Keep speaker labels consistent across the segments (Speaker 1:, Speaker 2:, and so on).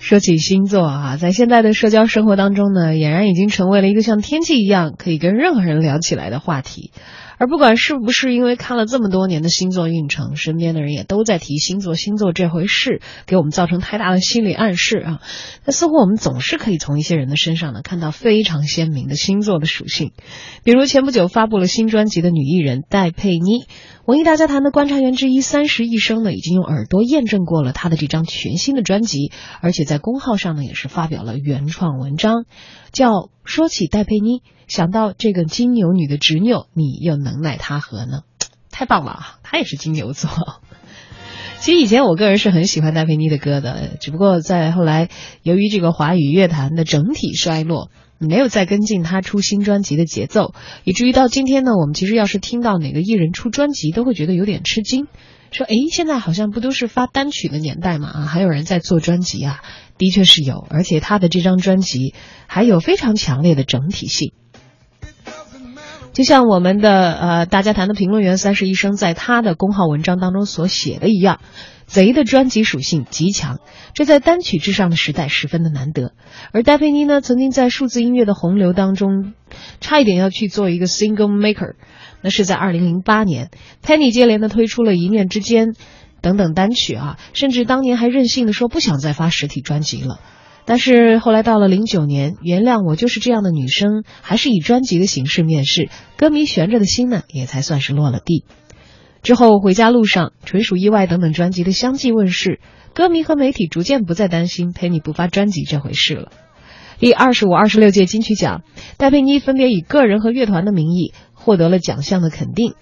Speaker 1: 说起星座啊，在现在的社交生活当中呢，俨然已经成为了一个像天气一样可以跟任何人聊起来的话题。而不管是不是因为看了这么多年的星座运程，身边的人也都在提星座，星座这回事给我们造成太大的心理暗示啊。那似乎我们总是可以从一些人的身上呢看到非常鲜明的星座的属性，比如前不久发布了新专辑的女艺人戴佩妮。文艺大家谈的观察员之一三十一生呢，已经用耳朵验证过了她的这张全新的专辑，而且在公号上呢也是发表了原创文章，叫说起戴佩妮，想到这个金牛女的执拗，你又能奈她何呢？太棒了啊！她也是金牛座。其实以前我个人是很喜欢戴佩妮的歌的，只不过在后来由于这个华语乐坛的整体衰落。没有再跟进他出新专辑的节奏，以至于到今天呢，我们其实要是听到哪个艺人出专辑，都会觉得有点吃惊，说：“诶，现在好像不都是发单曲的年代嘛？啊，还有人在做专辑啊？的确是有，而且他的这张专辑还有非常强烈的整体性。就像我们的呃大家谈的评论员三十一生在他的公号文章当中所写的一样。”贼的专辑属性极强，这在单曲之上的时代十分的难得。而戴佩妮呢，曾经在数字音乐的洪流当中，差一点要去做一个 single maker。那是在二零零八年，Penny 接连的推出了一念之间等等单曲啊，甚至当年还任性的说不想再发实体专辑了。但是后来到了零九年，原谅我就是这样的女生，还是以专辑的形式面世，歌迷悬着的心呢，也才算是落了地。之后，回家路上、纯属意外等等专辑的相继问世，歌迷和媒体逐渐不再担心佩妮不发专辑这回事了。第二十五、二十六届金曲奖，戴佩妮分别以个人和乐团的名义获得了奖项的肯定，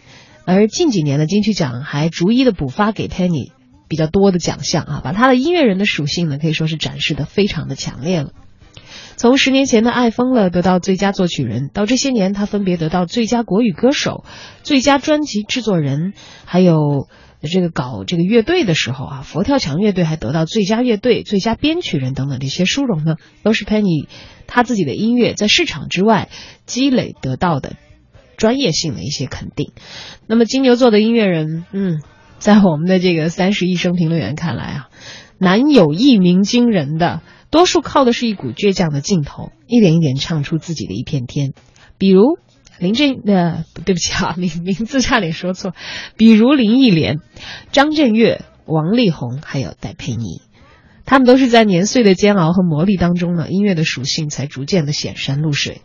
Speaker 1: 而近几年的金曲奖还逐一的补发给佩妮比较多的奖项啊，把他的音乐人的属性呢可以说是展示的非常的强烈了。从十年前的《爱疯了》得到最佳作曲人，到这些年他分别得到最佳国语歌手、最佳专辑制作人，还有这个搞这个乐队的时候啊，佛跳墙乐队还得到最佳乐队、最佳编曲人等等这些殊荣呢，都是 Penny 他自己的音乐在市场之外积累得到的专业性的一些肯定。那么金牛座的音乐人，嗯，在我们的这个三十一生评论员看来啊，难有一鸣惊人的。多数靠的是一股倔强的劲头，一点一点唱出自己的一片天。比如林正呃，对不起啊，名名字差点说错。比如林忆莲、张震岳、王力宏，还有戴佩妮，他们都是在年岁的煎熬和磨砺当中呢，音乐的属性才逐渐的显山露水。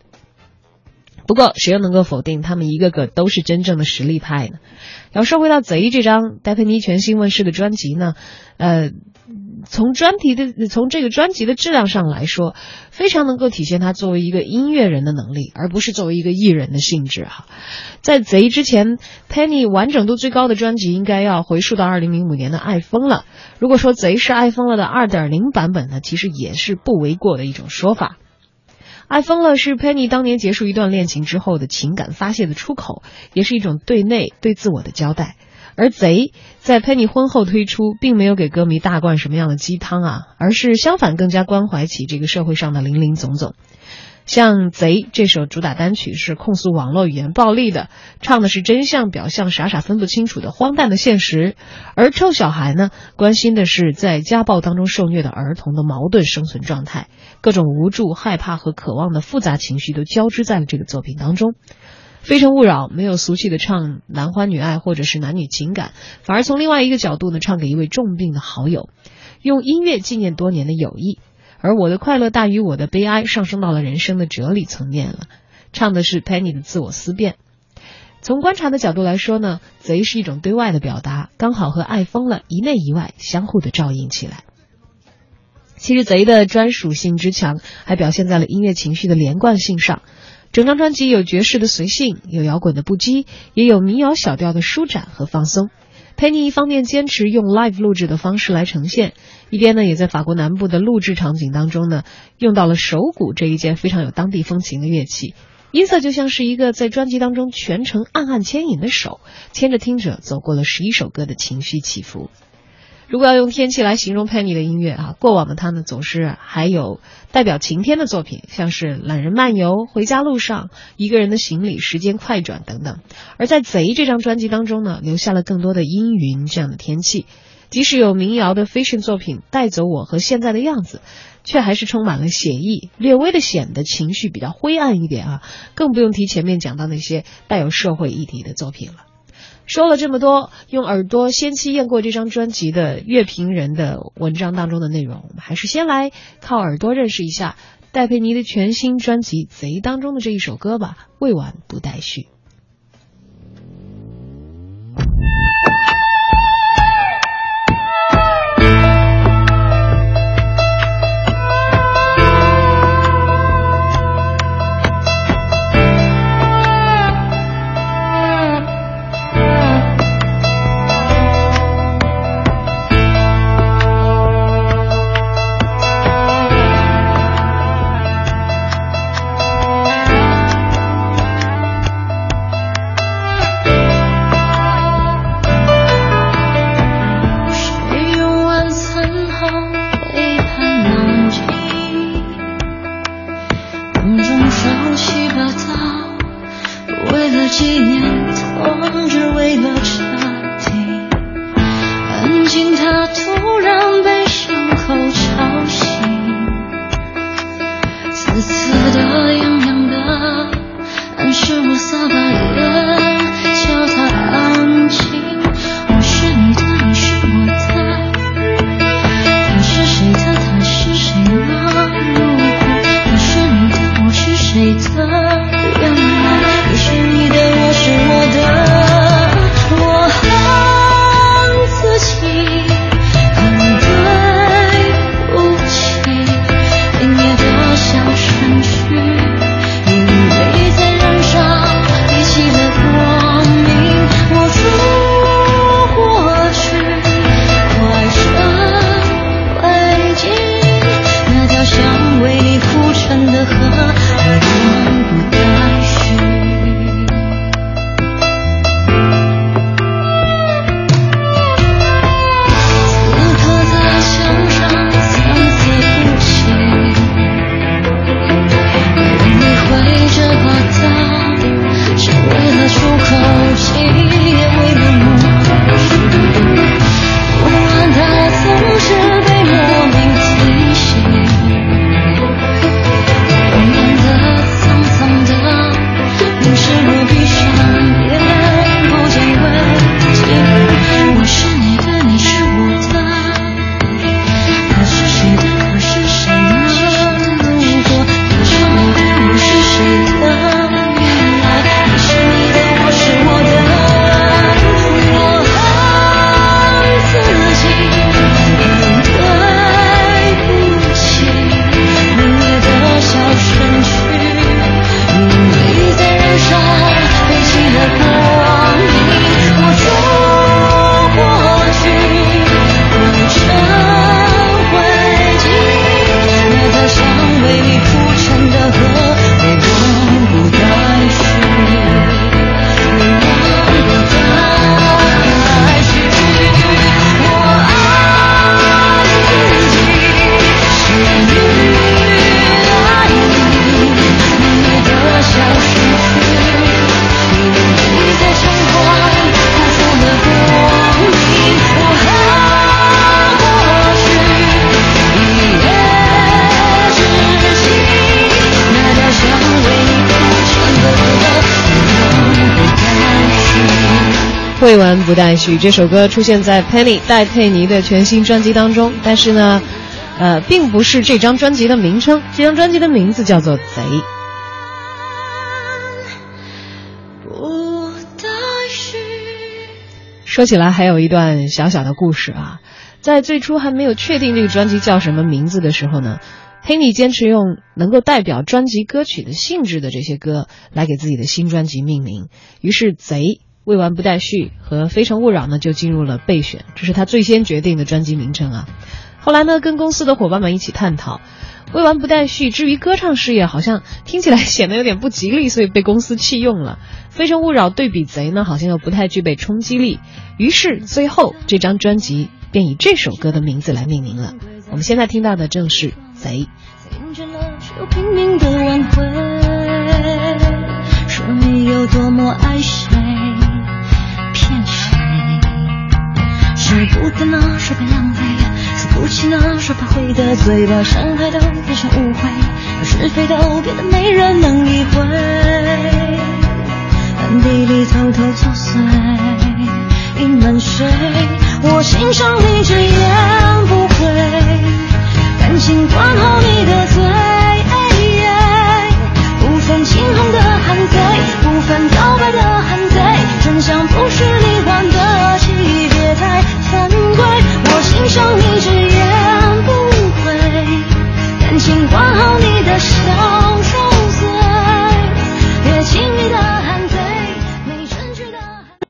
Speaker 1: 不过，谁又能够否定他们一个个都是真正的实力派呢？要说回到《贼》这张戴佩妮全新问世的专辑呢，呃。从专题的从这个专辑的质量上来说，非常能够体现他作为一个音乐人的能力，而不是作为一个艺人的性质哈。在贼之前，Penny 完整度最高的专辑应该要回溯到二零零五年的《爱疯了》。如果说贼是《爱疯了》的二点零版本呢，其实也是不为过的一种说法。《爱疯了》是 Penny 当年结束一段恋情之后的情感发泄的出口，也是一种对内对自我的交代。而贼在 Penny 婚后推出，并没有给歌迷大灌什么样的鸡汤啊，而是相反更加关怀起这个社会上的林林总总。像《贼》这首主打单曲是控诉网络语言暴力的，唱的是真相表象傻傻分不清楚的荒诞的现实；而《臭小孩》呢，关心的是在家暴当中受虐的儿童的矛盾生存状态，各种无助、害怕和渴望的复杂情绪都交织在了这个作品当中。非诚勿扰没有俗气的唱男欢女爱或者是男女情感，反而从另外一个角度呢，唱给一位重病的好友，用音乐纪念多年的友谊。而我的快乐大于我的悲哀，上升到了人生的哲理层面了，唱的是 Penny 的自我思辨。从观察的角度来说呢，贼是一种对外的表达，刚好和爱疯了一内一外相互的照应起来。其实贼的专属性之强，还表现在了音乐情绪的连贯性上。整张专辑有爵士的随性，有摇滚的不羁，也有民谣小调的舒展和放松。佩妮一方面坚持用 live 录制的方式来呈现，一边呢也在法国南部的录制场景当中呢用到了手鼓这一件非常有当地风情的乐器，音色就像是一个在专辑当中全程暗暗牵引的手，牵着听者走过了十一首歌的情绪起伏。如果要用天气来形容 Penny 的音乐啊，过往的他呢总是还有代表晴天的作品，像是《懒人漫游》《回家路上》《一个人的行李》《时间快转》等等。而在《贼》这张专辑当中呢，留下了更多的阴云这样的天气。
Speaker 2: 即使有民谣的 Fiction 作品带走我和现在的样子，却还是充满了写意，略微的显得情绪比较灰暗一点啊。更不用提前面讲到那些带有社会议题的作品了。说了这么多，用耳朵先期验过这张专辑的乐评人的文章当中的内容，我们还是先来靠耳朵认识一下戴佩妮的全新专辑《贼》当中的这一首歌吧，《未完不待续》。不待续这首歌出现在 Penny 戴佩妮的全新专辑当中，但是呢，呃，并不是这张专辑的名称。这张专辑的名字叫做《贼》。说起来还有一段小小的故事啊，在最初还没有确定这个专辑叫什么名字的时候呢，Penny 坚持用能够代表专辑歌曲的性质的这些歌来给自己的新专辑命名，于是《贼》。未完不待续和非诚勿扰呢就进入了备选，这是他最先决定的专辑名称啊。后来呢，跟公司的伙伴们一起探讨，未完不待续至于歌唱事业好像听起来显得有点不吉利，所以被公司弃用了。非诚勿扰对比贼呢，好像又不太具备冲击力，于是最后这张专辑便以这首歌的名字来命名了。我们现在听到的正是贼。说你有多么爱不得呢说别浪费说不清呢说怕会得罪把伤害都变成误会是非都变得没人能理会暗地里偷偷作祟隐瞒谁我心上淋着言不悔感情管好你的嘴